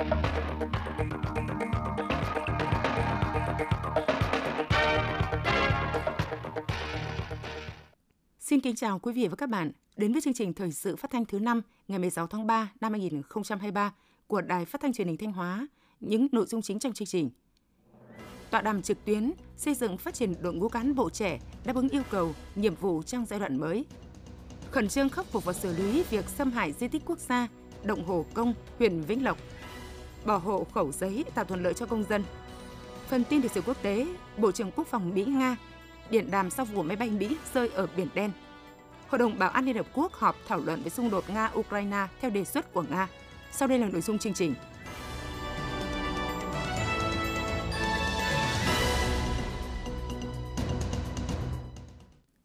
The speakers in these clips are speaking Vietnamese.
Xin kính chào quý vị và các bạn đến với chương trình thời sự phát thanh thứ 5 ngày 16 tháng 3 năm 2023 của Đài Phát thanh Truyền hình Thanh Hóa. Những nội dung chính trong chương trình. Tọa đàm trực tuyến xây dựng phát triển đội ngũ cán bộ trẻ đáp ứng yêu cầu, nhiệm vụ trong giai đoạn mới. Khẩn trương khắc phục và xử lý việc xâm hại di tích quốc gia, động Hồ Công, huyện Vĩnh Lộc. Bỏ hộ khẩu giấy tạo thuận lợi cho công dân. Phần tin lịch sử quốc tế, Bộ trưởng Quốc phòng Mỹ Nga điện đàm sau vụ máy bay Mỹ rơi ở Biển Đen. Hội đồng Bảo an Liên Hợp Quốc họp thảo luận về xung đột Nga-Ukraine theo đề xuất của Nga. Sau đây là nội dung chương trình.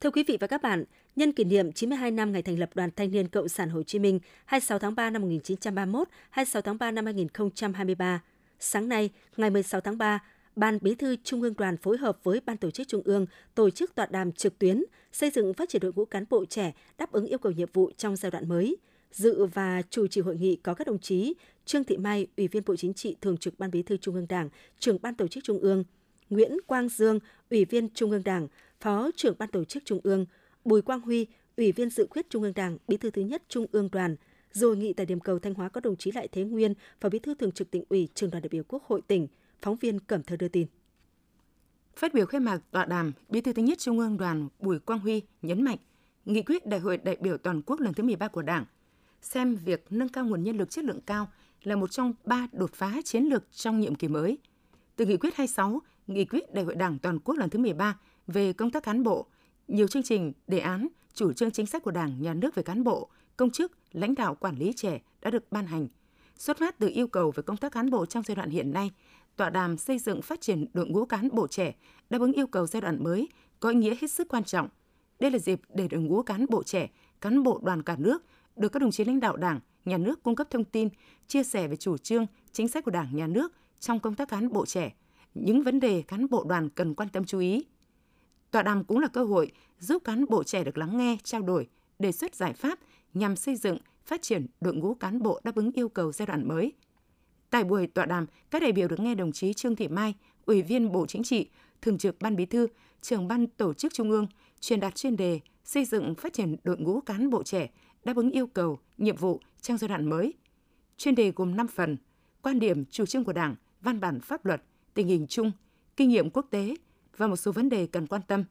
Thưa quý vị và các bạn, nhân kỷ niệm 92 năm ngày thành lập Đoàn Thanh niên Cộng sản Hồ Chí Minh 26 tháng 3 năm 1931, 26 tháng 3 năm 2023, sáng nay, ngày 16 tháng 3, Ban Bí thư Trung ương Đoàn phối hợp với Ban Tổ chức Trung ương tổ chức tọa đàm trực tuyến xây dựng phát triển đội ngũ cán bộ trẻ đáp ứng yêu cầu nhiệm vụ trong giai đoạn mới. Dự và chủ trì hội nghị có các đồng chí Trương Thị Mai, Ủy viên Bộ Chính trị, Thường trực Ban Bí thư Trung ương Đảng, trưởng Ban Tổ chức Trung ương, Nguyễn Quang Dương, Ủy viên Trung ương Đảng, Phó trưởng Ban Tổ chức Trung ương, Bùi Quang Huy, Ủy viên Dự khuyết Trung ương Đảng, Bí thư thứ nhất Trung ương Đoàn. Rồi nghị tại điểm cầu Thanh Hóa có đồng chí Lại Thế Nguyên, Phó Bí thư Thường trực tỉnh ủy, Trường đoàn đại biểu Quốc hội tỉnh, Phóng viên Cẩm Thơ đưa tin. Phát biểu khai mạc tọa đàm, Bí thư thứ nhất Trung ương Đoàn Bùi Quang Huy nhấn mạnh, nghị quyết Đại hội đại biểu toàn quốc lần thứ 13 của Đảng xem việc nâng cao nguồn nhân lực chất lượng cao là một trong ba đột phá chiến lược trong nhiệm kỳ mới. Từ nghị quyết 26, nghị quyết Đại hội Đảng toàn quốc lần thứ 13 về công tác cán bộ, nhiều chương trình, đề án, chủ trương chính sách của Đảng, Nhà nước về cán bộ, công chức, lãnh đạo quản lý trẻ đã được ban hành. Xuất phát từ yêu cầu về công tác cán bộ trong giai đoạn hiện nay, tọa đàm xây dựng phát triển đội ngũ cán bộ trẻ đáp ứng yêu cầu giai đoạn mới có ý nghĩa hết sức quan trọng. Đây là dịp để đội ngũ cán bộ trẻ, cán bộ đoàn cả nước được các đồng chí lãnh đạo Đảng, Nhà nước cung cấp thông tin, chia sẻ về chủ trương, chính sách của Đảng, Nhà nước trong công tác cán bộ trẻ, những vấn đề cán bộ đoàn cần quan tâm chú ý. Tọa đàm cũng là cơ hội giúp cán bộ trẻ được lắng nghe, trao đổi, đề xuất giải pháp nhằm xây dựng, phát triển đội ngũ cán bộ đáp ứng yêu cầu giai đoạn mới – Tại buổi tọa đàm, các đại biểu được nghe đồng chí Trương Thị Mai, Ủy viên Bộ Chính trị, Thường trực Ban Bí thư, Trưởng ban Tổ chức Trung ương truyền đạt chuyên đề xây dựng phát triển đội ngũ cán bộ trẻ đáp ứng yêu cầu, nhiệm vụ trong giai đoạn mới. Chuyên đề gồm 5 phần: quan điểm, chủ trương của Đảng, văn bản pháp luật, tình hình chung, kinh nghiệm quốc tế và một số vấn đề cần quan tâm.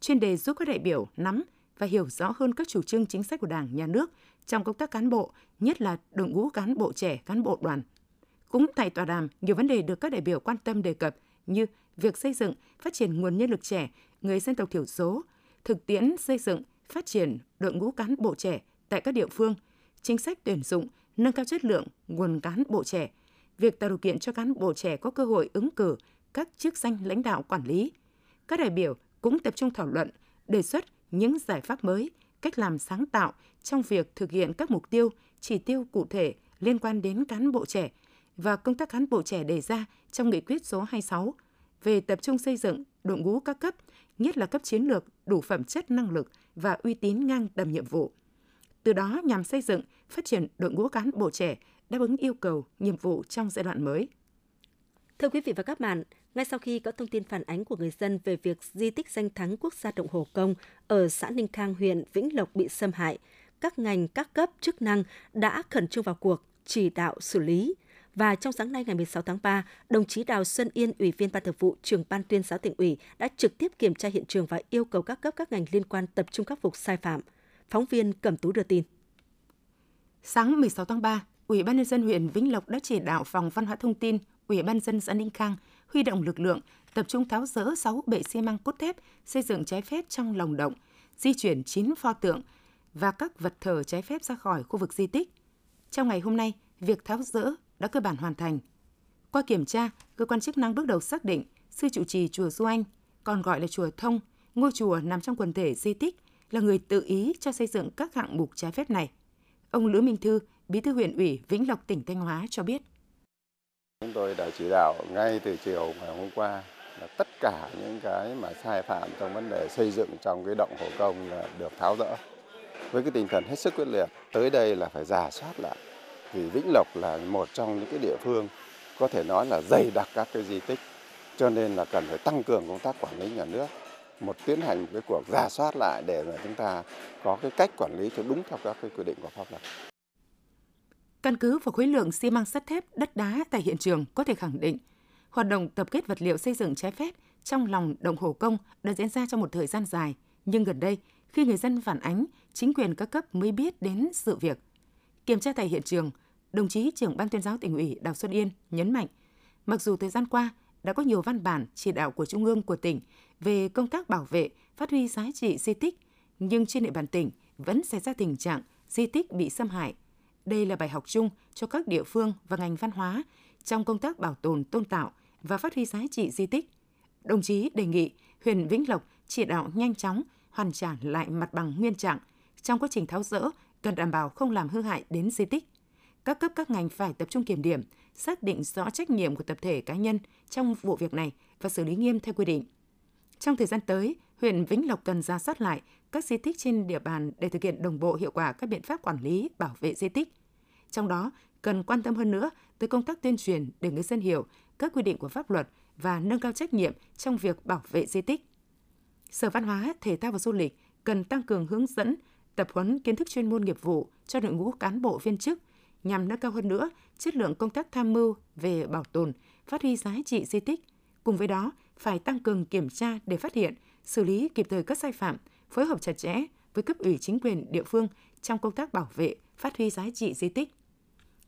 Chuyên đề giúp các đại biểu nắm và hiểu rõ hơn các chủ trương chính sách của Đảng, Nhà nước trong công tác cán bộ, nhất là đội ngũ cán bộ trẻ, cán bộ đoàn – cũng tại tọa đàm, nhiều vấn đề được các đại biểu quan tâm đề cập như việc xây dựng, phát triển nguồn nhân lực trẻ, người dân tộc thiểu số, thực tiễn xây dựng, phát triển đội ngũ cán bộ trẻ tại các địa phương, chính sách tuyển dụng, nâng cao chất lượng nguồn cán bộ trẻ, việc tạo điều kiện cho cán bộ trẻ có cơ hội ứng cử các chức danh lãnh đạo quản lý. Các đại biểu cũng tập trung thảo luận, đề xuất những giải pháp mới, cách làm sáng tạo trong việc thực hiện các mục tiêu, chỉ tiêu cụ thể liên quan đến cán bộ trẻ – và công tác cán bộ trẻ đề ra trong nghị quyết số 26 về tập trung xây dựng đội ngũ các cấp, nhất là cấp chiến lược đủ phẩm chất năng lực và uy tín ngang tầm nhiệm vụ. Từ đó nhằm xây dựng, phát triển đội ngũ cán bộ trẻ đáp ứng yêu cầu, nhiệm vụ trong giai đoạn mới. Thưa quý vị và các bạn, ngay sau khi có thông tin phản ánh của người dân về việc di tích danh thắng quốc gia Động Hồ Công ở xã Ninh Khang, huyện Vĩnh Lộc bị xâm hại, các ngành các cấp chức năng đã khẩn trương vào cuộc, chỉ đạo xử lý, và trong sáng nay ngày 16 tháng 3, đồng chí Đào Xuân Yên, Ủy viên Ban Thường vụ, Trưởng ban tuyên giáo tỉnh ủy đã trực tiếp kiểm tra hiện trường và yêu cầu các cấp các ngành liên quan tập trung khắc phục sai phạm. Phóng viên Cẩm Tú đưa tin. Sáng 16 tháng 3, Ủy ban nhân dân huyện Vĩnh Lộc đã chỉ đạo phòng văn hóa thông tin, Ủy ban dân xã Ninh Khang huy động lực lượng tập trung tháo rỡ 6 bệ xi măng cốt thép xây dựng trái phép trong lòng động, di chuyển 9 pho tượng và các vật thờ trái phép ra khỏi khu vực di tích. Trong ngày hôm nay, việc tháo rỡ đã cơ bản hoàn thành. Qua kiểm tra, cơ quan chức năng bước đầu xác định sư trụ trì chùa Du Anh, còn gọi là chùa Thông, ngôi chùa nằm trong quần thể di tích, là người tự ý cho xây dựng các hạng mục trái phép này. Ông Lữ Minh Thư, Bí thư huyện ủy Vĩnh Lộc tỉnh Thanh Hóa cho biết. Chúng tôi đã chỉ đạo ngay từ chiều ngày hôm qua là tất cả những cái mà sai phạm trong vấn đề xây dựng trong cái động hồ công là được tháo rỡ. Với cái tinh thần hết sức quyết liệt, tới đây là phải giả soát lại vì Vĩnh Lộc là một trong những cái địa phương có thể nói là dày đặc các cái di tích cho nên là cần phải tăng cường công tác quản lý nhà nước một tiến hành một cái cuộc giả soát lại để mà chúng ta có cái cách quản lý cho đúng theo các cái quy định của pháp luật. Căn cứ vào khối lượng xi măng sắt thép, đất đá tại hiện trường có thể khẳng định hoạt động tập kết vật liệu xây dựng trái phép trong lòng đồng hồ công đã diễn ra trong một thời gian dài, nhưng gần đây, khi người dân phản ánh, chính quyền các cấp mới biết đến sự việc. Kiểm tra tại hiện trường, đồng chí trưởng ban tuyên giáo tỉnh ủy Đào Xuân Yên nhấn mạnh, mặc dù thời gian qua đã có nhiều văn bản chỉ đạo của Trung ương của tỉnh về công tác bảo vệ, phát huy giá trị di tích, nhưng trên địa bàn tỉnh vẫn xảy ra tình trạng di tích bị xâm hại. Đây là bài học chung cho các địa phương và ngành văn hóa trong công tác bảo tồn, tôn tạo và phát huy giá trị di tích. Đồng chí đề nghị huyện Vĩnh Lộc chỉ đạo nhanh chóng hoàn trả lại mặt bằng nguyên trạng trong quá trình tháo rỡ cần đảm bảo không làm hư hại đến di tích. Các cấp các ngành phải tập trung kiểm điểm, xác định rõ trách nhiệm của tập thể cá nhân trong vụ việc này và xử lý nghiêm theo quy định. Trong thời gian tới, huyện Vĩnh Lộc cần ra soát lại các di tích trên địa bàn để thực hiện đồng bộ hiệu quả các biện pháp quản lý, bảo vệ di tích. Trong đó, cần quan tâm hơn nữa tới công tác tuyên truyền để người dân hiểu các quy định của pháp luật và nâng cao trách nhiệm trong việc bảo vệ di tích. Sở Văn hóa, Thể thao và Du lịch cần tăng cường hướng dẫn, tập huấn kiến thức chuyên môn nghiệp vụ cho đội ngũ cán bộ viên chức nhằm nâng cao hơn nữa chất lượng công tác tham mưu về bảo tồn, phát huy giá trị di tích. Cùng với đó, phải tăng cường kiểm tra để phát hiện, xử lý kịp thời các sai phạm, phối hợp chặt chẽ với cấp ủy chính quyền địa phương trong công tác bảo vệ, phát huy giá trị di tích.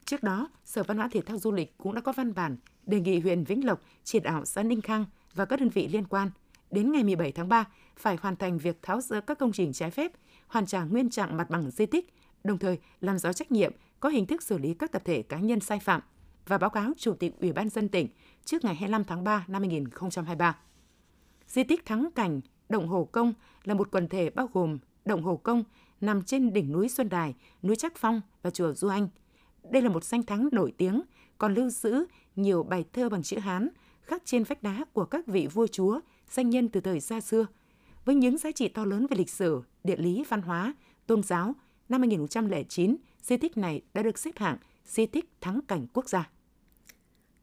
Trước đó, Sở Văn hóa Thể thao Du lịch cũng đã có văn bản đề nghị huyện Vĩnh Lộc chỉ đạo xã Ninh Khang và các đơn vị liên quan đến ngày 17 tháng 3 phải hoàn thành việc tháo dỡ các công trình trái phép, hoàn trả nguyên trạng mặt bằng di tích, đồng thời làm rõ trách nhiệm có hình thức xử lý các tập thể cá nhân sai phạm và báo cáo Chủ tịch Ủy ban dân tỉnh trước ngày 25 tháng 3 năm 2023. Di tích Thắng Cảnh, Động Hồ Công là một quần thể bao gồm Động Hồ Công nằm trên đỉnh núi Xuân Đài, núi Trắc Phong và chùa Du Anh. Đây là một danh thắng nổi tiếng, còn lưu giữ nhiều bài thơ bằng chữ Hán khắc trên vách đá của các vị vua chúa, danh nhân từ thời xa xưa. Với những giá trị to lớn về lịch sử, địa lý, văn hóa, tôn giáo, năm 2009, di tích này đã được xếp hạng di tích thắng cảnh quốc gia.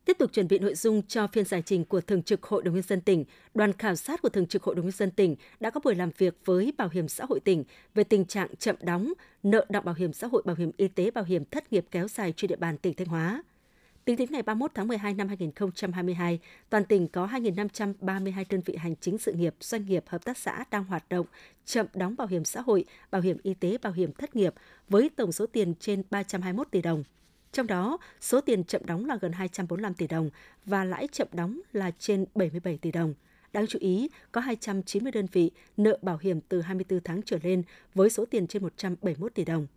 Tiếp tục chuẩn bị nội dung cho phiên giải trình của Thường trực Hội đồng Nhân dân tỉnh, đoàn khảo sát của Thường trực Hội đồng Nhân dân tỉnh đã có buổi làm việc với Bảo hiểm xã hội tỉnh về tình trạng chậm đóng, nợ động bảo hiểm xã hội, bảo hiểm y tế, bảo hiểm thất nghiệp kéo dài trên địa bàn tỉnh Thanh Hóa. Tính đến ngày 31 tháng 12 năm 2022, toàn tỉnh có 2.532 đơn vị hành chính sự nghiệp, doanh nghiệp, hợp tác xã đang hoạt động chậm đóng bảo hiểm xã hội, bảo hiểm y tế, bảo hiểm thất nghiệp với tổng số tiền trên 321 tỷ đồng. Trong đó, số tiền chậm đóng là gần 245 tỷ đồng và lãi chậm đóng là trên 77 tỷ đồng. Đáng chú ý, có 290 đơn vị nợ bảo hiểm từ 24 tháng trở lên với số tiền trên 171 tỷ đồng.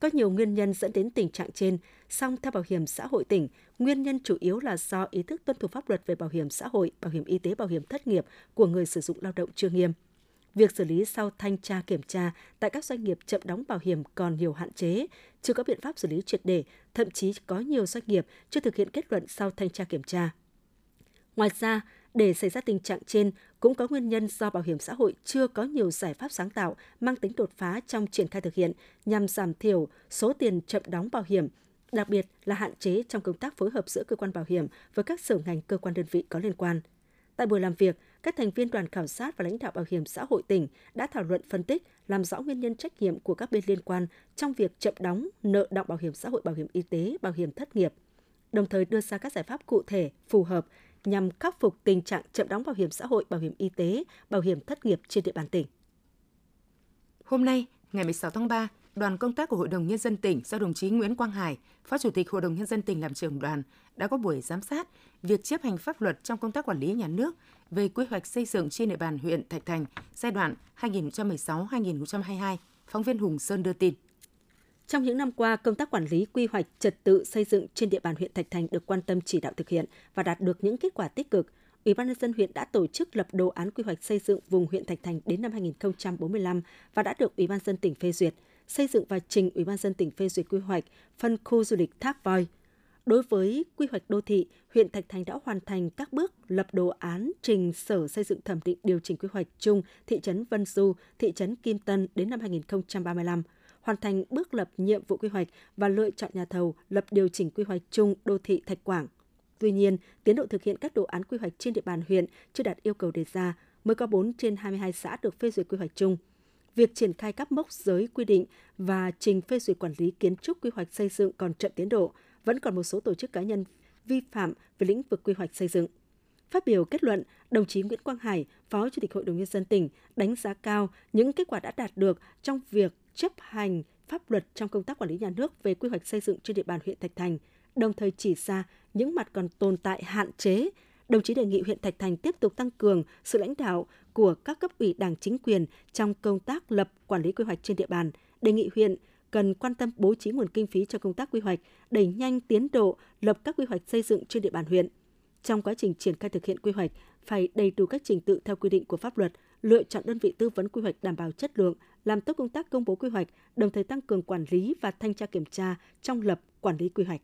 Có nhiều nguyên nhân dẫn đến tình trạng trên, song theo Bảo hiểm xã hội tỉnh, nguyên nhân chủ yếu là do ý thức tuân thủ pháp luật về bảo hiểm xã hội, bảo hiểm y tế, bảo hiểm thất nghiệp của người sử dụng lao động chưa nghiêm. Việc xử lý sau thanh tra kiểm tra tại các doanh nghiệp chậm đóng bảo hiểm còn nhiều hạn chế, chưa có biện pháp xử lý triệt để, thậm chí có nhiều doanh nghiệp chưa thực hiện kết luận sau thanh tra kiểm tra. Ngoài ra, để xảy ra tình trạng trên cũng có nguyên nhân do bảo hiểm xã hội chưa có nhiều giải pháp sáng tạo mang tính đột phá trong triển khai thực hiện nhằm giảm thiểu số tiền chậm đóng bảo hiểm, đặc biệt là hạn chế trong công tác phối hợp giữa cơ quan bảo hiểm với các sở ngành cơ quan đơn vị có liên quan. Tại buổi làm việc, các thành viên đoàn khảo sát và lãnh đạo bảo hiểm xã hội tỉnh đã thảo luận phân tích, làm rõ nguyên nhân trách nhiệm của các bên liên quan trong việc chậm đóng nợ động bảo hiểm xã hội, bảo hiểm y tế, bảo hiểm thất nghiệp, đồng thời đưa ra các giải pháp cụ thể, phù hợp nhằm khắc phục tình trạng chậm đóng bảo hiểm xã hội, bảo hiểm y tế, bảo hiểm thất nghiệp trên địa bàn tỉnh. Hôm nay, ngày 16 tháng 3, đoàn công tác của Hội đồng Nhân dân tỉnh do đồng chí Nguyễn Quang Hải, Phó Chủ tịch Hội đồng Nhân dân tỉnh làm trưởng đoàn, đã có buổi giám sát việc chấp hành pháp luật trong công tác quản lý nhà nước về quy hoạch xây dựng trên địa bàn huyện Thạch Thành giai đoạn 2016-2022. Phóng viên Hùng Sơn đưa tin. Trong những năm qua, công tác quản lý quy hoạch trật tự xây dựng trên địa bàn huyện Thạch Thành được quan tâm chỉ đạo thực hiện và đạt được những kết quả tích cực. Ủy ban nhân dân huyện đã tổ chức lập đồ án quy hoạch xây dựng vùng huyện Thạch Thành đến năm 2045 và đã được Ủy ban dân tỉnh phê duyệt, xây dựng và trình Ủy ban dân tỉnh phê duyệt quy hoạch phân khu du lịch Thác Voi. Đối với quy hoạch đô thị, huyện Thạch Thành đã hoàn thành các bước lập đồ án trình Sở Xây dựng thẩm định điều chỉnh quy hoạch chung thị trấn Vân Du, thị trấn Kim Tân đến năm 2035 hoàn thành bước lập nhiệm vụ quy hoạch và lựa chọn nhà thầu lập điều chỉnh quy hoạch chung đô thị Thạch Quảng. Tuy nhiên, tiến độ thực hiện các đồ án quy hoạch trên địa bàn huyện chưa đạt yêu cầu đề ra, mới có 4 trên 22 xã được phê duyệt quy hoạch chung. Việc triển khai các mốc giới quy định và trình phê duyệt quản lý kiến trúc quy hoạch xây dựng còn chậm tiến độ, vẫn còn một số tổ chức cá nhân vi phạm về lĩnh vực quy hoạch xây dựng. Phát biểu kết luận, đồng chí Nguyễn Quang Hải, Phó Chủ tịch Hội đồng Nhân dân tỉnh, đánh giá cao những kết quả đã đạt được trong việc chấp hành pháp luật trong công tác quản lý nhà nước về quy hoạch xây dựng trên địa bàn huyện Thạch Thành, đồng thời chỉ ra những mặt còn tồn tại hạn chế. Đồng chí đề nghị huyện Thạch Thành tiếp tục tăng cường sự lãnh đạo của các cấp ủy đảng chính quyền trong công tác lập quản lý quy hoạch trên địa bàn, đề nghị huyện cần quan tâm bố trí nguồn kinh phí cho công tác quy hoạch, đẩy nhanh tiến độ lập các quy hoạch xây dựng trên địa bàn huyện. Trong quá trình triển khai thực hiện quy hoạch, phải đầy đủ các trình tự theo quy định của pháp luật, lựa chọn đơn vị tư vấn quy hoạch đảm bảo chất lượng, làm tốt công tác công bố quy hoạch, đồng thời tăng cường quản lý và thanh tra kiểm tra trong lập quản lý quy hoạch.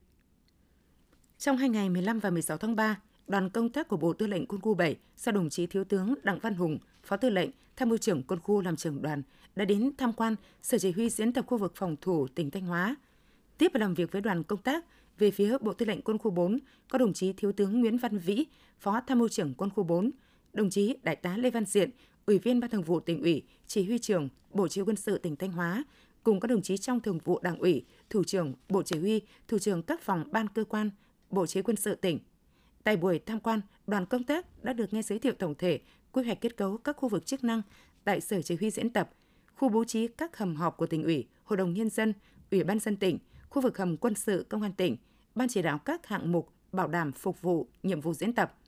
Trong hai ngày 15 và 16 tháng 3, đoàn công tác của Bộ Tư lệnh Quân khu 7 do đồng chí Thiếu tướng Đặng Văn Hùng, Phó Tư lệnh, Tham mưu trưởng Quân khu làm trưởng đoàn đã đến tham quan Sở Chỉ huy diễn tập khu vực phòng thủ tỉnh Thanh Hóa. Tiếp và làm việc với đoàn công tác, về phía Bộ Tư lệnh Quân khu 4 có đồng chí Thiếu tướng Nguyễn Văn Vĩ, Phó Tham mưu trưởng Quân khu 4, đồng chí Đại tá Lê Văn Diện, Ủy viên Ban Thường vụ tỉnh ủy, Chỉ huy trưởng Bộ Chỉ huy quân sự tỉnh Thanh Hóa, cùng các đồng chí trong Thường vụ Đảng ủy, Thủ trưởng Bộ Chỉ huy, Thủ trưởng các phòng ban cơ quan, Bộ Chỉ huy quân sự tỉnh. Tại buổi tham quan, đoàn công tác đã được nghe giới thiệu tổng thể quy hoạch kết cấu các khu vực chức năng tại Sở Chỉ huy diễn tập, khu bố trí các hầm họp của tỉnh ủy, Hội đồng nhân dân, Ủy ban dân tỉnh, khu vực hầm quân sự công an tỉnh, ban chỉ đạo các hạng mục bảo đảm phục vụ nhiệm vụ diễn tập.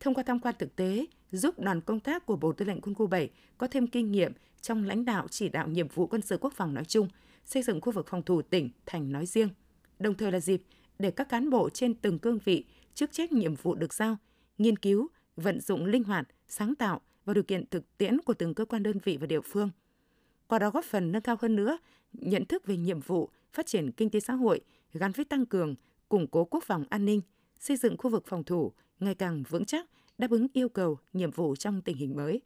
Thông qua tham quan thực tế, giúp đoàn công tác của Bộ Tư lệnh Quân khu 7 có thêm kinh nghiệm trong lãnh đạo chỉ đạo nhiệm vụ quân sự quốc phòng nói chung, xây dựng khu vực phòng thủ tỉnh, thành nói riêng. Đồng thời là dịp để các cán bộ trên từng cương vị, chức trách nhiệm vụ được giao, nghiên cứu, vận dụng linh hoạt, sáng tạo vào điều kiện thực tiễn của từng cơ quan đơn vị và địa phương. Qua đó góp phần nâng cao hơn nữa nhận thức về nhiệm vụ phát triển kinh tế xã hội gắn với tăng cường củng cố quốc phòng an ninh, xây dựng khu vực phòng thủ ngày càng vững chắc, đáp ứng yêu cầu, nhiệm vụ trong tình hình mới.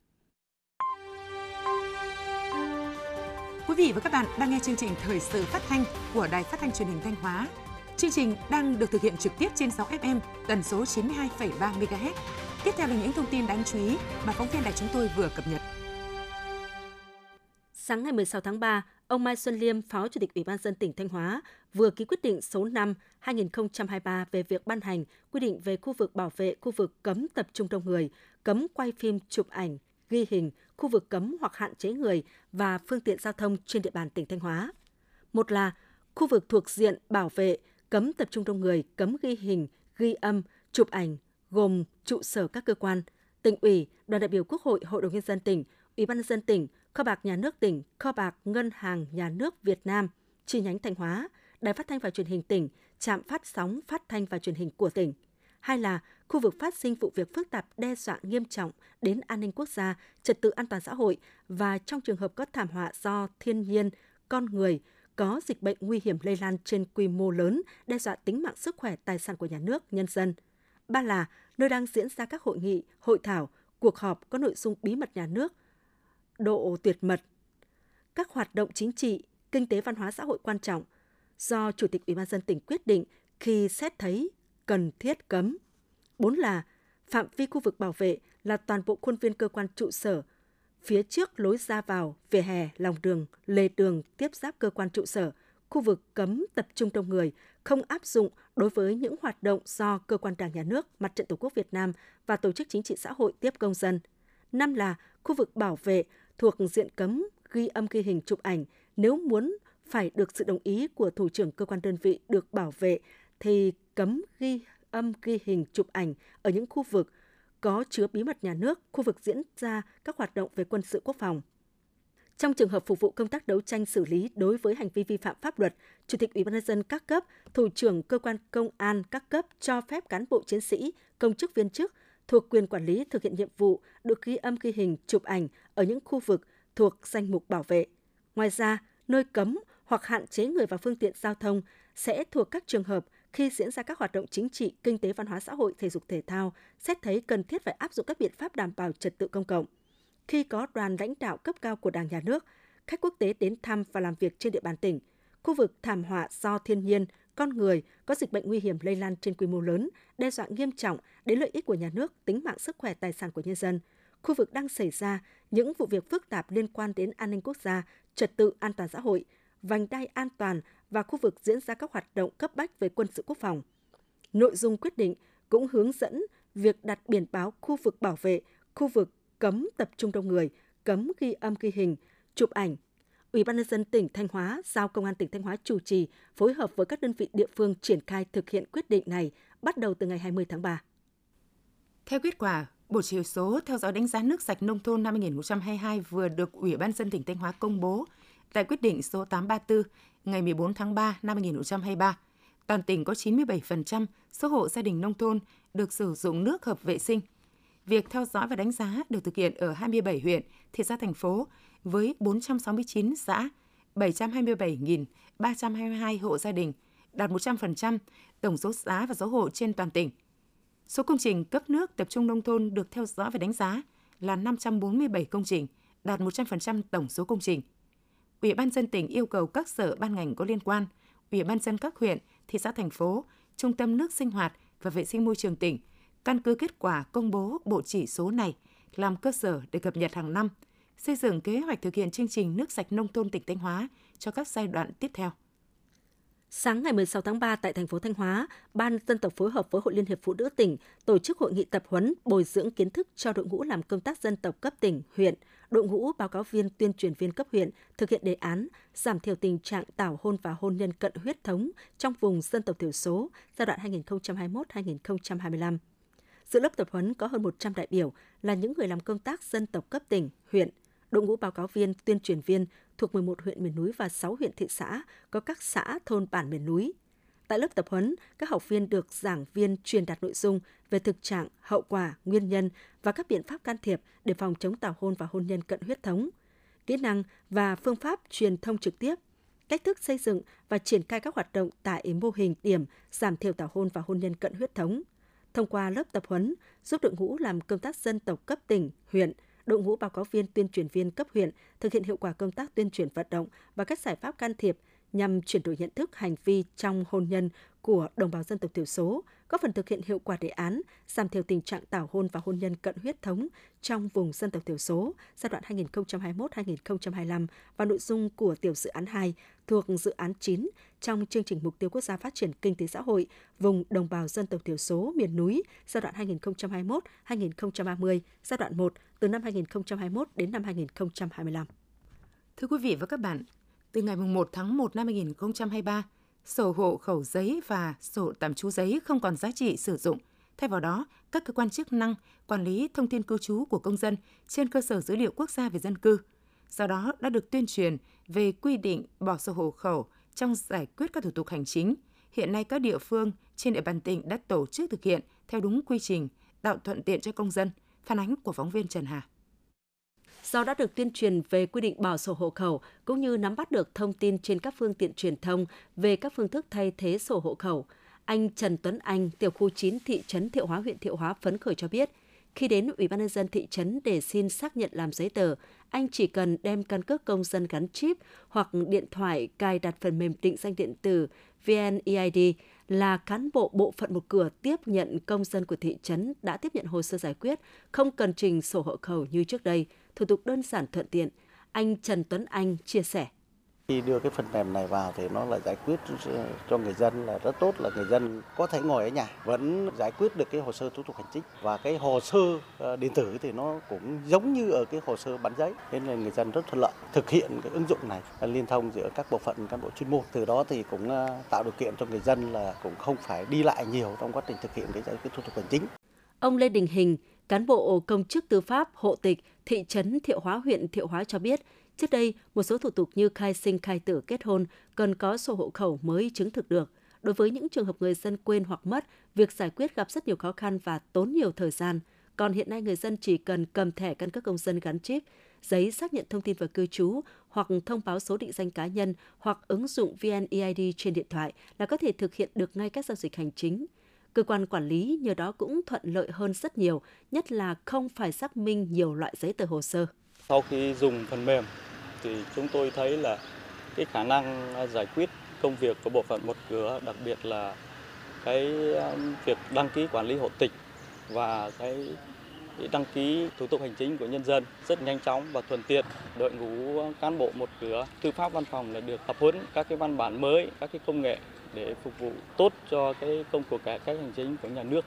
Quý vị và các bạn đang nghe chương trình Thời sự phát thanh của Đài Phát thanh Truyền hình Thanh Hóa. Chương trình đang được thực hiện trực tiếp trên 6 FM tần số 92,3 MHz. Tiếp theo là những thông tin đáng chú ý mà phóng viên đài chúng tôi vừa cập nhật. Sáng ngày 16 tháng 3, ông Mai Xuân Liêm, Phó Chủ tịch Ủy ban dân tỉnh Thanh Hóa, vừa ký quyết định số 5-2023 về việc ban hành quy định về khu vực bảo vệ khu vực cấm tập trung đông người, cấm quay phim chụp ảnh, ghi hình, khu vực cấm hoặc hạn chế người và phương tiện giao thông trên địa bàn tỉnh Thanh Hóa. Một là khu vực thuộc diện bảo vệ, cấm tập trung đông người, cấm ghi hình, ghi âm, chụp ảnh, gồm trụ sở các cơ quan, tỉnh ủy, đoàn đại biểu Quốc hội, Hội đồng nhân dân tỉnh, Ủy ban nhân dân tỉnh, Kho bạc Nhà nước tỉnh, Kho bạc Ngân hàng Nhà nước Việt Nam, chi nhánh Thanh Hóa, Đài Phát thanh và Truyền hình tỉnh, trạm phát sóng phát thanh và truyền hình của tỉnh. Hai là khu vực phát sinh vụ việc phức tạp đe dọa nghiêm trọng đến an ninh quốc gia, trật tự an toàn xã hội và trong trường hợp có thảm họa do thiên nhiên, con người, có dịch bệnh nguy hiểm lây lan trên quy mô lớn, đe dọa tính mạng sức khỏe tài sản của nhà nước, nhân dân. Ba là nơi đang diễn ra các hội nghị, hội thảo, cuộc họp có nội dung bí mật nhà nước, độ tuyệt mật, các hoạt động chính trị, kinh tế văn hóa xã hội quan trọng do Chủ tịch Ủy ban dân tỉnh quyết định khi xét thấy cần thiết cấm. Bốn là phạm vi khu vực bảo vệ là toàn bộ khuôn viên cơ quan trụ sở, phía trước lối ra vào, vỉa hè, lòng đường, lề đường tiếp giáp cơ quan trụ sở, khu vực cấm tập trung đông người, không áp dụng đối với những hoạt động do cơ quan đảng nhà nước, mặt trận tổ quốc Việt Nam và tổ chức chính trị xã hội tiếp công dân. Năm là khu vực bảo vệ thuộc diện cấm ghi âm ghi hình chụp ảnh nếu muốn phải được sự đồng ý của thủ trưởng cơ quan đơn vị được bảo vệ thì cấm ghi âm ghi hình chụp ảnh ở những khu vực có chứa bí mật nhà nước, khu vực diễn ra các hoạt động về quân sự quốc phòng. Trong trường hợp phục vụ công tác đấu tranh xử lý đối với hành vi vi phạm pháp luật, Chủ tịch Ủy ban nhân dân các cấp, thủ trưởng cơ quan công an các cấp cho phép cán bộ chiến sĩ, công chức viên chức thuộc quyền quản lý thực hiện nhiệm vụ được ghi âm ghi hình chụp ảnh ở những khu vực thuộc danh mục bảo vệ. Ngoài ra, nơi cấm hoặc hạn chế người và phương tiện giao thông sẽ thuộc các trường hợp khi diễn ra các hoạt động chính trị, kinh tế, văn hóa xã hội, thể dục thể thao, xét thấy cần thiết phải áp dụng các biện pháp đảm bảo trật tự công cộng. Khi có đoàn lãnh đạo cấp cao của Đảng nhà nước, khách quốc tế đến thăm và làm việc trên địa bàn tỉnh, khu vực thảm họa do thiên nhiên, con người có dịch bệnh nguy hiểm lây lan trên quy mô lớn, đe dọa nghiêm trọng đến lợi ích của nhà nước, tính mạng sức khỏe tài sản của nhân dân. Khu vực đang xảy ra những vụ việc phức tạp liên quan đến an ninh quốc gia, trật tự an toàn xã hội, vành đai an toàn và khu vực diễn ra các hoạt động cấp bách về quân sự quốc phòng. Nội dung quyết định cũng hướng dẫn việc đặt biển báo khu vực bảo vệ, khu vực cấm tập trung đông người, cấm ghi âm ghi hình, chụp ảnh. Ủy ban nhân dân tỉnh Thanh Hóa giao Công an tỉnh Thanh Hóa chủ trì phối hợp với các đơn vị địa phương triển khai thực hiện quyết định này bắt đầu từ ngày 20 tháng 3. Theo kết quả, Bộ chỉ số theo dõi đánh giá nước sạch nông thôn năm 2022 vừa được Ủy ban dân tỉnh Thanh Hóa công bố tại quyết định số 834 ngày 14 tháng 3 năm 2023. Toàn tỉnh có 97% số hộ gia đình nông thôn được sử dụng nước hợp vệ sinh. Việc theo dõi và đánh giá được thực hiện ở 27 huyện, thị xã thành phố với 469 xã, 727.322 hộ gia đình, đạt 100% tổng số xã và số hộ trên toàn tỉnh. Số công trình cấp nước tập trung nông thôn được theo dõi và đánh giá là 547 công trình, đạt 100% tổng số công trình. Ủy ban dân tỉnh yêu cầu các sở ban ngành có liên quan, Ủy ban dân các huyện, thị xã thành phố, Trung tâm nước sinh hoạt và vệ sinh môi trường tỉnh căn cứ kết quả công bố bộ chỉ số này làm cơ sở để cập nhật hàng năm, xây dựng kế hoạch thực hiện chương trình nước sạch nông thôn tỉnh Thanh Hóa cho các giai đoạn tiếp theo. Sáng ngày 16 tháng 3 tại thành phố Thanh Hóa, Ban dân tộc phối hợp với Hội Liên hiệp Phụ nữ tỉnh tổ chức hội nghị tập huấn bồi dưỡng kiến thức cho đội ngũ làm công tác dân tộc cấp tỉnh, huyện, đội ngũ báo cáo viên tuyên truyền viên cấp huyện thực hiện đề án giảm thiểu tình trạng tảo hôn và hôn nhân cận huyết thống trong vùng dân tộc thiểu số giai đoạn 2021-2025. Dự lớp tập huấn có hơn 100 đại biểu là những người làm công tác dân tộc cấp tỉnh, huyện, đội ngũ báo cáo viên, tuyên truyền viên thuộc 11 huyện miền núi và 6 huyện thị xã có các xã thôn bản miền núi. Tại lớp tập huấn, các học viên được giảng viên truyền đạt nội dung về thực trạng, hậu quả, nguyên nhân và các biện pháp can thiệp để phòng chống tảo hôn và hôn nhân cận huyết thống, kỹ năng và phương pháp truyền thông trực tiếp, cách thức xây dựng và triển khai các hoạt động tại mô hình điểm giảm thiểu tảo hôn và hôn nhân cận huyết thống. Thông qua lớp tập huấn, giúp đội ngũ làm công tác dân tộc cấp tỉnh, huyện, đội ngũ báo cáo viên tuyên truyền viên cấp huyện thực hiện hiệu quả công tác tuyên truyền vận động và các giải pháp can thiệp nhằm chuyển đổi nhận thức hành vi trong hôn nhân của đồng bào dân tộc thiểu số, góp phần thực hiện hiệu quả đề án giảm thiểu tình trạng tảo hôn và hôn nhân cận huyết thống trong vùng dân tộc thiểu số giai đoạn 2021-2025 và nội dung của tiểu dự án 2 thuộc dự án 9 trong chương trình mục tiêu quốc gia phát triển kinh tế xã hội vùng đồng bào dân tộc thiểu số miền núi giai đoạn 2021-2030, giai đoạn 1 từ năm 2021 đến năm 2025. Thưa quý vị và các bạn, từ ngày 1 tháng 1 năm 2023, sổ hộ khẩu giấy và sổ tạm trú giấy không còn giá trị sử dụng. Thay vào đó, các cơ quan chức năng quản lý thông tin cư trú của công dân trên cơ sở dữ liệu quốc gia về dân cư. Do đó đã được tuyên truyền về quy định bỏ sổ hộ khẩu trong giải quyết các thủ tục hành chính. Hiện nay các địa phương trên địa bàn tỉnh đã tổ chức thực hiện theo đúng quy trình, tạo thuận tiện cho công dân. Phản ánh của phóng viên Trần Hà do đã được tuyên truyền về quy định bảo sổ hộ khẩu cũng như nắm bắt được thông tin trên các phương tiện truyền thông về các phương thức thay thế sổ hộ khẩu. Anh Trần Tuấn Anh, tiểu khu 9 thị trấn Thiệu Hóa, huyện Thiệu Hóa phấn khởi cho biết, khi đến Ủy ban nhân dân thị trấn để xin xác nhận làm giấy tờ, anh chỉ cần đem căn cước công dân gắn chip hoặc điện thoại cài đặt phần mềm định danh điện tử VNEID là cán bộ bộ phận một cửa tiếp nhận công dân của thị trấn đã tiếp nhận hồ sơ giải quyết, không cần trình sổ hộ khẩu như trước đây – thủ tục đơn giản thuận tiện. Anh Trần Tuấn Anh chia sẻ. Khi đưa cái phần mềm này vào thì nó là giải quyết cho người dân là rất tốt là người dân có thể ngồi ở nhà vẫn giải quyết được cái hồ sơ thủ tục hành chính và cái hồ sơ ờ, điện tử thì nó cũng giống như ở cái hồ sơ bản giấy nên là người dân rất thuận lợi thực hiện cái ứng dụng này liên thông giữa các bộ phận cán bộ chuyên môn từ đó thì cũng ờ, tạo điều kiện cho người dân là cũng không phải đi lại nhiều trong quá trình thực hiện cái giải quyết thủ tục hành chính. Ông Lê Đình Hình, cán bộ công chức tư pháp hộ tịch thị trấn Thiệu Hóa huyện Thiệu Hóa cho biết, trước đây một số thủ tục như khai sinh, khai tử, kết hôn cần có sổ hộ khẩu mới chứng thực được. Đối với những trường hợp người dân quên hoặc mất, việc giải quyết gặp rất nhiều khó khăn và tốn nhiều thời gian. Còn hiện nay người dân chỉ cần cầm thẻ căn cước công dân gắn chip, giấy xác nhận thông tin về cư trú hoặc thông báo số định danh cá nhân hoặc ứng dụng VNEID trên điện thoại là có thể thực hiện được ngay các giao dịch hành chính. Cơ quan quản lý nhờ đó cũng thuận lợi hơn rất nhiều, nhất là không phải xác minh nhiều loại giấy tờ hồ sơ. Sau khi dùng phần mềm thì chúng tôi thấy là cái khả năng à, giải quyết công việc của bộ phận một cửa đặc biệt là cái à, việc đăng ký quản lý hộ tịch và cái đăng ký thủ tục hành chính của nhân dân rất nhanh chóng và thuận tiện. Đội ngũ cán bộ một cửa tư pháp văn phòng là được tập huấn các cái văn bản mới, các cái công nghệ để phục vụ tốt cho cái công cuộc cải cách hành chính của nhà nước.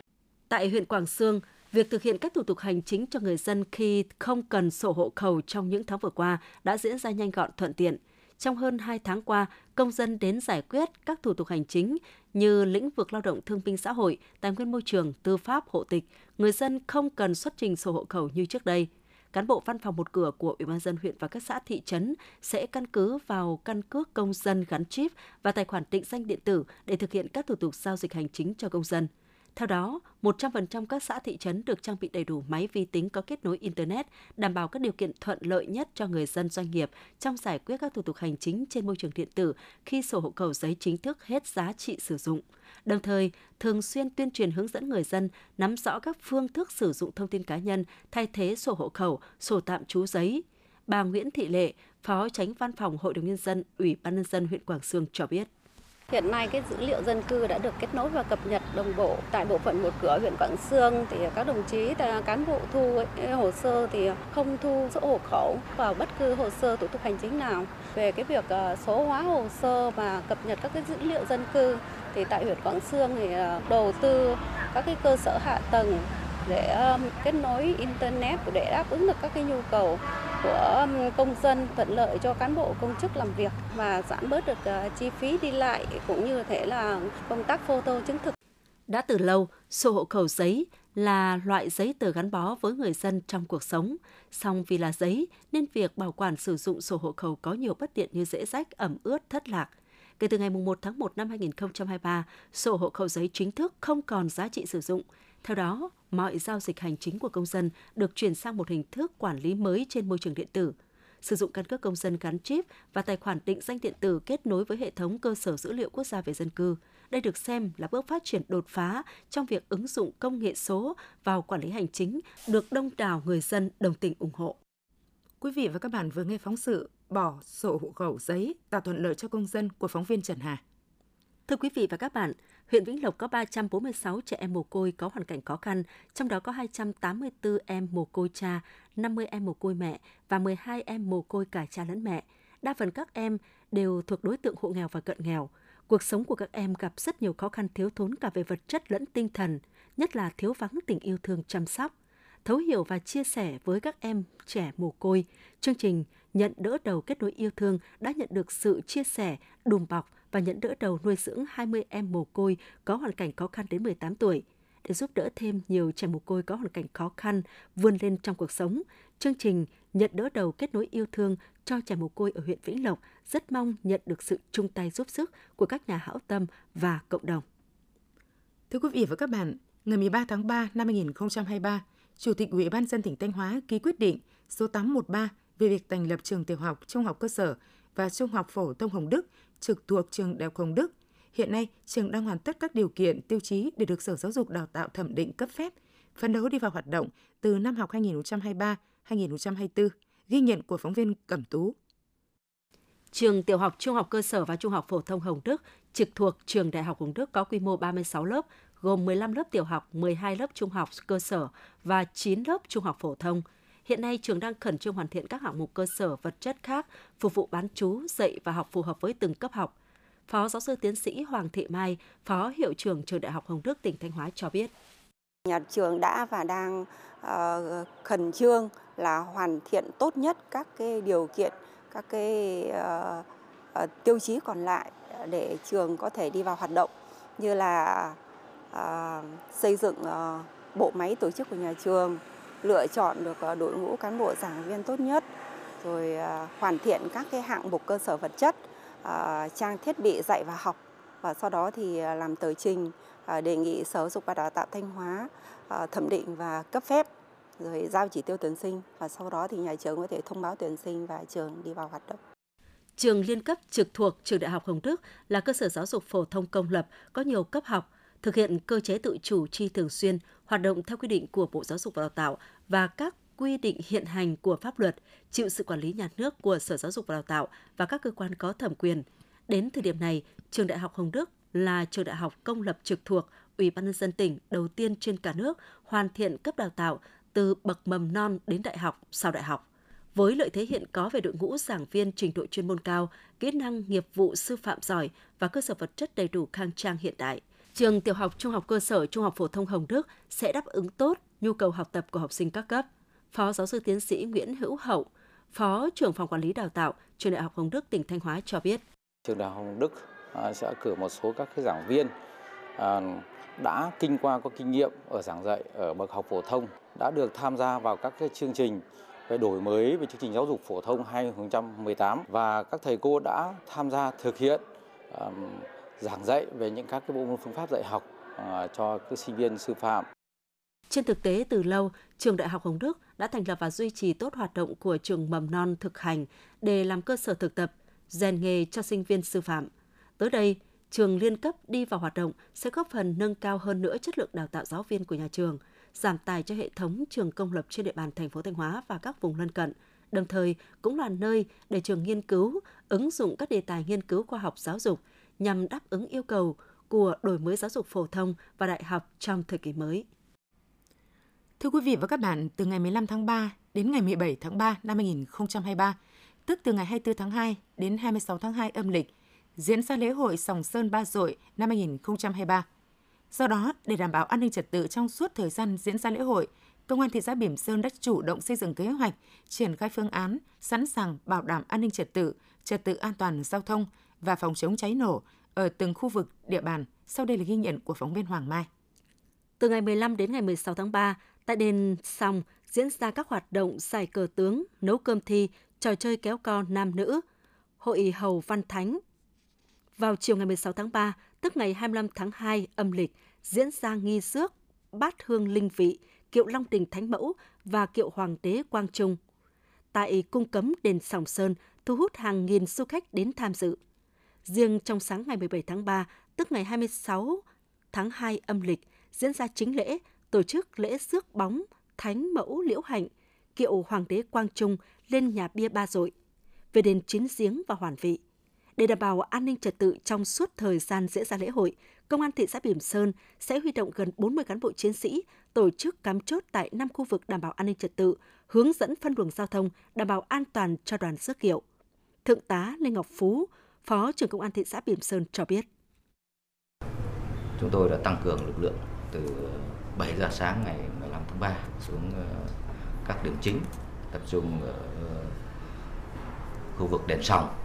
Tại huyện Quảng Sương, việc thực hiện các thủ tục hành chính cho người dân khi không cần sổ hộ khẩu trong những tháng vừa qua đã diễn ra nhanh gọn thuận tiện. Trong hơn 2 tháng qua, công dân đến giải quyết các thủ tục hành chính như lĩnh vực lao động thương binh xã hội, tài nguyên môi trường, tư pháp, hộ tịch, người dân không cần xuất trình sổ hộ khẩu như trước đây. Cán bộ văn phòng một cửa của Ủy ban dân huyện và các xã thị trấn sẽ căn cứ vào căn cước công dân gắn chip và tài khoản định danh điện tử để thực hiện các thủ tục giao dịch hành chính cho công dân. Theo đó, 100% các xã thị trấn được trang bị đầy đủ máy vi tính có kết nối Internet, đảm bảo các điều kiện thuận lợi nhất cho người dân doanh nghiệp trong giải quyết các thủ tục hành chính trên môi trường điện tử khi sổ hộ khẩu giấy chính thức hết giá trị sử dụng. Đồng thời, thường xuyên tuyên truyền hướng dẫn người dân nắm rõ các phương thức sử dụng thông tin cá nhân thay thế sổ hộ khẩu, sổ tạm trú giấy. Bà Nguyễn Thị Lệ, Phó Tránh Văn phòng Hội đồng Nhân dân, Ủy ban Nhân dân huyện Quảng Sương cho biết. Hiện nay cái dữ liệu dân cư đã được kết nối và cập nhật đồng bộ tại bộ phận một cửa huyện Quảng Sương thì các đồng chí cán bộ thu hồ sơ thì không thu sổ hộ khẩu vào bất cứ hồ sơ thủ tục hành chính nào. Về cái việc ờ, số hóa hồ sơ và cập nhật các cái dữ liệu dân cư thì tại huyện Quảng Sương thì ờ, đầu tư các cái cơ sở hạ tầng để kết nối internet để đáp ứng được các cái nhu cầu của um, công dân thuận lợi cho cán bộ công chức làm việc và giảm bớt được ờ, chi phí đi lại cũng như thể là công tác photo chứng thực. Đã từ lâu, sổ hộ khẩu giấy là loại giấy tờ gắn bó với người dân trong cuộc sống. Song vì là giấy nên việc bảo quản sử dụng sổ hộ khẩu có nhiều bất tiện như dễ rách, ẩm ướt, thất lạc. Kể từ ngày 1 tháng 1 năm 2023, sổ hộ khẩu giấy chính thức không còn giá trị sử dụng. Theo đó, mọi giao dịch hành chính của công dân được chuyển sang một hình thức quản lý mới trên môi trường điện tử. Sử dụng căn cước công dân gắn chip và tài khoản định danh điện tử kết nối với hệ thống cơ sở dữ liệu quốc gia về dân cư. Đây được xem là bước phát triển đột phá trong việc ứng dụng công nghệ số vào quản lý hành chính, được đông đảo người dân đồng tình ủng hộ. Quý vị và các bạn vừa nghe phóng sự bỏ sổ hộ khẩu giấy tạo thuận lợi cho công dân của phóng viên Trần Hà. Thưa quý vị và các bạn, huyện Vĩnh Lộc có 346 trẻ em mồ côi có hoàn cảnh khó khăn, trong đó có 284 em mồ côi cha, 50 em mồ côi mẹ và 12 em mồ côi cả cha lẫn mẹ. Đa phần các em đều thuộc đối tượng hộ nghèo và cận nghèo. Cuộc sống của các em gặp rất nhiều khó khăn thiếu thốn cả về vật chất lẫn tinh thần, nhất là thiếu vắng tình yêu thương chăm sóc. Thấu hiểu và chia sẻ với các em trẻ mồ côi, chương trình Nhận đỡ đầu kết nối yêu thương đã nhận được sự chia sẻ, đùm bọc và nhận đỡ đầu nuôi dưỡng 20 em mồ côi có hoàn cảnh khó khăn đến 18 tuổi. Để giúp đỡ thêm nhiều trẻ mồ côi có hoàn cảnh khó khăn vươn lên trong cuộc sống, chương trình nhận đỡ đầu kết nối yêu thương cho trẻ mồ côi ở huyện Vĩnh Lộc rất mong nhận được sự chung tay giúp sức của các nhà hảo tâm và cộng đồng. Thưa quý vị và các bạn, ngày 13 tháng 3 năm 2023, Chủ tịch Ủy ban dân tỉnh Thanh Hóa ký quyết định số 813 về việc thành lập trường tiểu học, trung học cơ sở và trung học phổ thông Hồng Đức trực thuộc trường Đại học Hồng Đức. Hiện nay, trường đang hoàn tất các điều kiện, tiêu chí để được Sở Giáo dục Đào tạo thẩm định cấp phép, phấn đấu đi vào hoạt động từ năm học 2023-2024, ghi nhận của phóng viên Cẩm Tú. Trường tiểu học, trung học cơ sở và trung học phổ thông Hồng Đức trực thuộc trường Đại học Hồng Đức có quy mô 36 lớp, gồm 15 lớp tiểu học, 12 lớp trung học cơ sở và 9 lớp trung học phổ thông – Hiện nay, trường đang khẩn trương hoàn thiện các hạng mục cơ sở vật chất khác phục vụ bán chú, dạy và học phù hợp với từng cấp học. Phó giáo sư tiến sĩ Hoàng Thị Mai, Phó Hiệu trưởng Trường Đại học Hồng Đức tỉnh Thanh Hóa cho biết. Nhà trường đã và đang uh, khẩn trương là hoàn thiện tốt nhất các cái điều kiện, các cái uh, uh, tiêu chí còn lại để trường có thể đi vào hoạt động như là uh, xây dựng uh, bộ máy tổ chức của nhà trường, lựa chọn được ờ, đội ngũ cán bộ giảng viên tốt nhất, rồi ờ, hoàn thiện các cái hạng mục cơ sở vật chất, ờ, trang thiết bị dạy và học và sau đó thì làm tờ trình đề nghị Sở Giáo dục và Đào tạo Thanh Hóa thẩm định và cấp phép rồi giao chỉ tiêu tuyển sinh và sau đó thì nhà trường có thể thông báo tuyển sinh và trường đi vào hoạt động. Trường liên cấp trực thuộc Trường Đại học Hồng Đức là cơ sở giáo dục phổ thông công lập có nhiều cấp học, thực hiện cơ chế tự chủ chi thường xuyên, hoạt động theo quy định của Bộ Giáo dục và Đào tạo và các quy định hiện hành của pháp luật, chịu sự quản lý nhà nước của Sở Giáo dục và Đào tạo và các cơ quan có thẩm quyền. Đến thời điểm này, trường Đại học Hồng Đức là trường đại học công lập trực thuộc Ủy ban nhân dân tỉnh đầu tiên trên cả nước hoàn thiện cấp đào tạo từ bậc mầm non đến đại học sau đại học. Với lợi thế hiện có về đội ngũ giảng viên trình độ chuyên môn cao, kỹ năng nghiệp vụ sư phạm giỏi và cơ sở vật chất đầy đủ khang trang hiện đại, trường tiểu học trung học cơ sở trung học phổ thông Hồng Đức sẽ đáp ứng tốt nhu cầu học tập của học sinh các cấp. Phó giáo sư tiến sĩ Nguyễn Hữu Hậu, Phó trưởng phòng quản lý đào tạo trường Đại học Hồng Đức tỉnh Thanh Hóa cho biết. Trường Đại học Hồng Đức à, sẽ cử một số các cái giảng viên à, đã kinh qua có kinh nghiệm ở giảng dạy ở bậc học phổ thông đã được tham gia vào các cái chương trình về đổi mới về chương trình giáo dục phổ thông 2018 và các thầy cô đã tham gia thực hiện giảng dạy về những các cái bộ môn phương pháp dạy học ờ, cho các sinh viên sư phạm. Trên thực tế từ lâu, trường Đại học Hồng Đức đã thành lập và duy trì tốt hoạt động của trường mầm non thực hành để làm cơ sở thực tập, rèn nghề cho sinh viên sư phạm. Tới đây, trường liên cấp đi vào hoạt động sẽ góp phần nâng cao hơn nữa chất lượng đào tạo giáo viên của nhà trường, giảm tài cho hệ thống trường công lập trên địa bàn thành phố Thanh Hóa và các vùng lân cận, đồng thời cũng là nơi để trường nghiên cứu, ứng dụng các đề tài nghiên cứu khoa học giáo dục nhằm đáp ứng yêu cầu của đổi mới giáo dục phổ thông và đại học trong thời kỳ mới. Thưa quý vị và các bạn, từ ngày 15 tháng 3 đến ngày 17 tháng 3 năm 2023, tức từ ngày 24 tháng 2 đến 26 tháng 2 âm lịch, diễn ra lễ hội Sòng Sơn Ba Dội năm 2023. Do đó, để đảm bảo an ninh trật tự trong suốt thời gian diễn ra lễ hội, Công an thị xã Bỉm Sơn đã chủ động xây dựng kế hoạch, triển khai phương án, sẵn sàng bảo đảm an ninh trật tự, trật tự an toàn giao thông và phòng chống cháy nổ ở từng khu vực địa bàn. Sau đây là ghi nhận của phóng viên Hoàng Mai. Từ ngày 15 đến ngày 16 tháng 3, tại đền Sòng diễn ra các hoạt động giải cờ tướng, nấu cơm thi, trò chơi kéo co nam nữ, hội hầu văn thánh. Vào chiều ngày 16 tháng 3, tức ngày 25 tháng 2 âm lịch, diễn ra nghi rước bát hương linh vị, kiệu Long Đình Thánh Mẫu và kiệu Hoàng đế Quang Trung. Tại cung cấm đền Sòng Sơn thu hút hàng nghìn du khách đến tham dự. Riêng trong sáng ngày 17 tháng 3, tức ngày 26 tháng 2 âm lịch, diễn ra chính lễ, tổ chức lễ rước bóng Thánh Mẫu Liễu Hạnh, kiệu Hoàng đế Quang Trung lên nhà bia Ba Dội, về đền Chín Giếng và Hoàn Vị. Để đảm bảo an ninh trật tự trong suốt thời gian diễn ra lễ hội, Công an thị xã Bỉm Sơn sẽ huy động gần 40 cán bộ chiến sĩ tổ chức cắm chốt tại 5 khu vực đảm bảo an ninh trật tự, hướng dẫn phân luồng giao thông, đảm bảo an toàn cho đoàn rước kiệu. Thượng tá Lê Ngọc Phú, Phó trưởng Công an thị xã Bỉm Sơn cho biết. Chúng tôi đã tăng cường lực lượng từ 7 giờ sáng ngày 15 tháng 3 xuống ờ, các điểm chính, tập trung ở ờ, khu vực đèn sòng,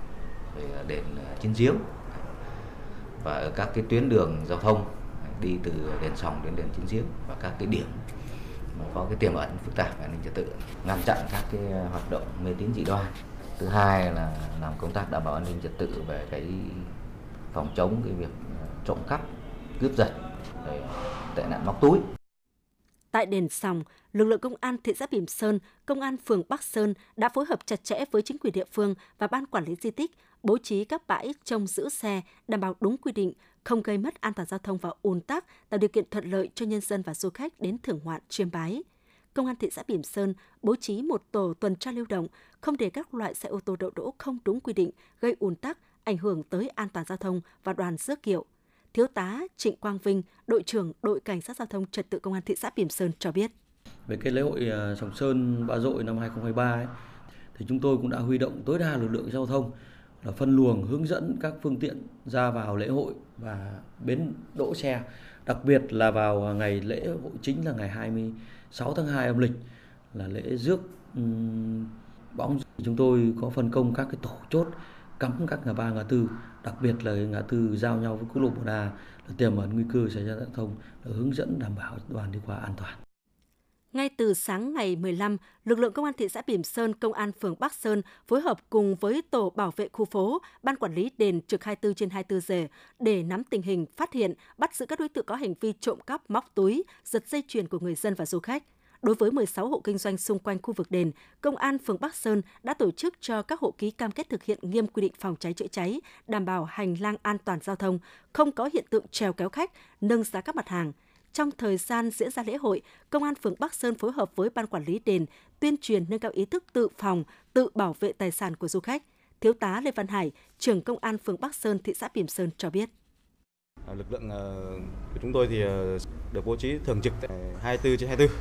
ờ, đèn Chín chiến giếng và ở các cái tuyến đường giao thông đi từ đèn sòng đến đèn chín giếng và các cái điểm mà có cái tiềm ẩn phức tạp về an ninh trật tự ngăn chặn các cái hoạt động mê tín dị đoan thứ hai là làm công tác đảm bảo an ninh trật tự về cái phòng chống cái việc ờ, trộm cắp cướp giật tệ nạn móc túi Tại đền Sòng, lực lượng công an thị xã Bỉm Sơn, công an phường Bắc Sơn đã phối hợp chặt chẽ với chính quyền địa phương và ban quản lý di tích bố trí các bãi trông giữ xe đảm bảo đúng quy định, không gây mất an toàn giao thông và ùn tắc, tạo điều kiện thuận lợi cho nhân dân và du khách đến thưởng ngoạn chiêm bái. Công an thị xã Bỉm Sơn bố trí một tổ tuần tra lưu động, không để các loại xe ô tô đậu đỗ không đúng quy định, gây ùn tắc, ảnh hưởng tới an toàn giao thông và đoàn rước kiệu. Thiếu tá Trịnh Quang Vinh, đội trưởng đội cảnh sát giao thông trật tự công an thị xã Bỉm Sơn cho biết. Về cái lễ hội à, Sòng Sơn Ba Dội năm 2023 ấy, thì chúng tôi cũng đã huy động tối đa lực lượng giao thông là phân luồng hướng dẫn các phương tiện ra vào lễ hội và bến đỗ xe đặc biệt là vào ngày lễ hội chính là ngày 20. 6 tháng 2 âm lịch là lễ rước bóng chúng tôi có phân công các cái tổ chốt cắm các ngã ba, ngã tư, đặc biệt là ngã tư giao nhau với quốc lộ một A là tiềm ẩn nguy cơ xảy ra giao thông, hướng dẫn đảm bảo đoàn đi qua an toàn. Ngay từ sáng ngày 15, lực lượng công an thị xã Bỉm Sơn, công an phường Bắc Sơn phối hợp cùng với tổ bảo vệ khu phố, ban quản lý đền trực 24 trên 24 giờ để nắm tình hình, phát hiện, bắt giữ các đối tượng có hành vi trộm cắp, móc túi, giật dây chuyền của người dân và du khách. Đối với 16 hộ kinh doanh xung quanh khu vực đền, Công an phường Bắc Sơn đã tổ chức cho các hộ ký cam kết thực hiện nghiêm quy định phòng cháy chữa cháy, đảm bảo hành lang an toàn giao thông, không có hiện tượng trèo kéo khách, nâng giá các mặt hàng – trong thời gian diễn ra lễ hội, Công an phường Bắc Sơn phối hợp với Ban Quản lý đền tuyên truyền nâng cao ý thức tự phòng, tự bảo vệ tài sản của du khách. Thiếu tá Lê Văn Hải, trưởng Công an phường Bắc Sơn, thị xã Bỉm Sơn cho biết. À, lực lượng à, của chúng tôi thì à, được bố trí thường trực 24 trên 24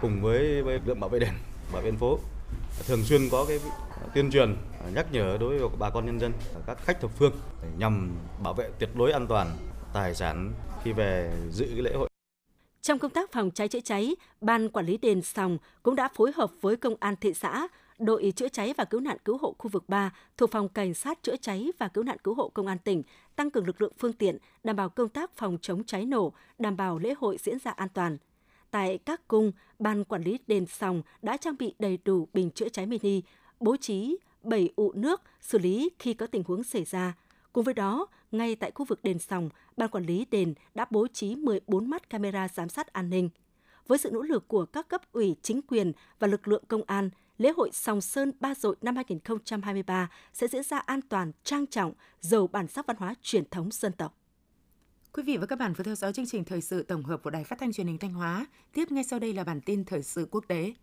cùng với, với lực lượng bảo vệ đền, bảo vệ phố thường xuyên có cái tuyên truyền nhắc nhở đối với bà con nhân dân các khách thập phương nhằm bảo vệ tuyệt đối an toàn tài sản khi về dự lễ hội. Trong công tác phòng cháy chữa cháy, Ban Quản lý đền Sòng cũng đã phối hợp với Công an thị xã, đội chữa cháy và cứu nạn cứu hộ khu vực 3 thuộc phòng cảnh sát chữa cháy và cứu nạn cứu hộ công an tỉnh tăng cường lực lượng phương tiện đảm bảo công tác phòng chống cháy nổ, đảm bảo lễ hội diễn ra an toàn. Tại các cung, ban quản lý đền Sòng đã trang bị đầy đủ bình chữa cháy mini, bố trí 7 ụ nước xử lý khi có tình huống xảy ra. Cùng với đó, ngay tại khu vực đền Sòng, ban quản lý đền đã bố trí 14 mắt camera giám sát an ninh. Với sự nỗ lực của các cấp ủy chính quyền và lực lượng công an, lễ hội Sòng Sơn Ba Dội năm 2023 sẽ diễn ra an toàn, trang trọng, giàu bản sắc văn hóa truyền thống dân tộc. Quý vị và các bạn vừa theo dõi chương trình thời sự tổng hợp của Đài Phát thanh Truyền hình Thanh Hóa. Tiếp ngay sau đây là bản tin thời sự quốc tế.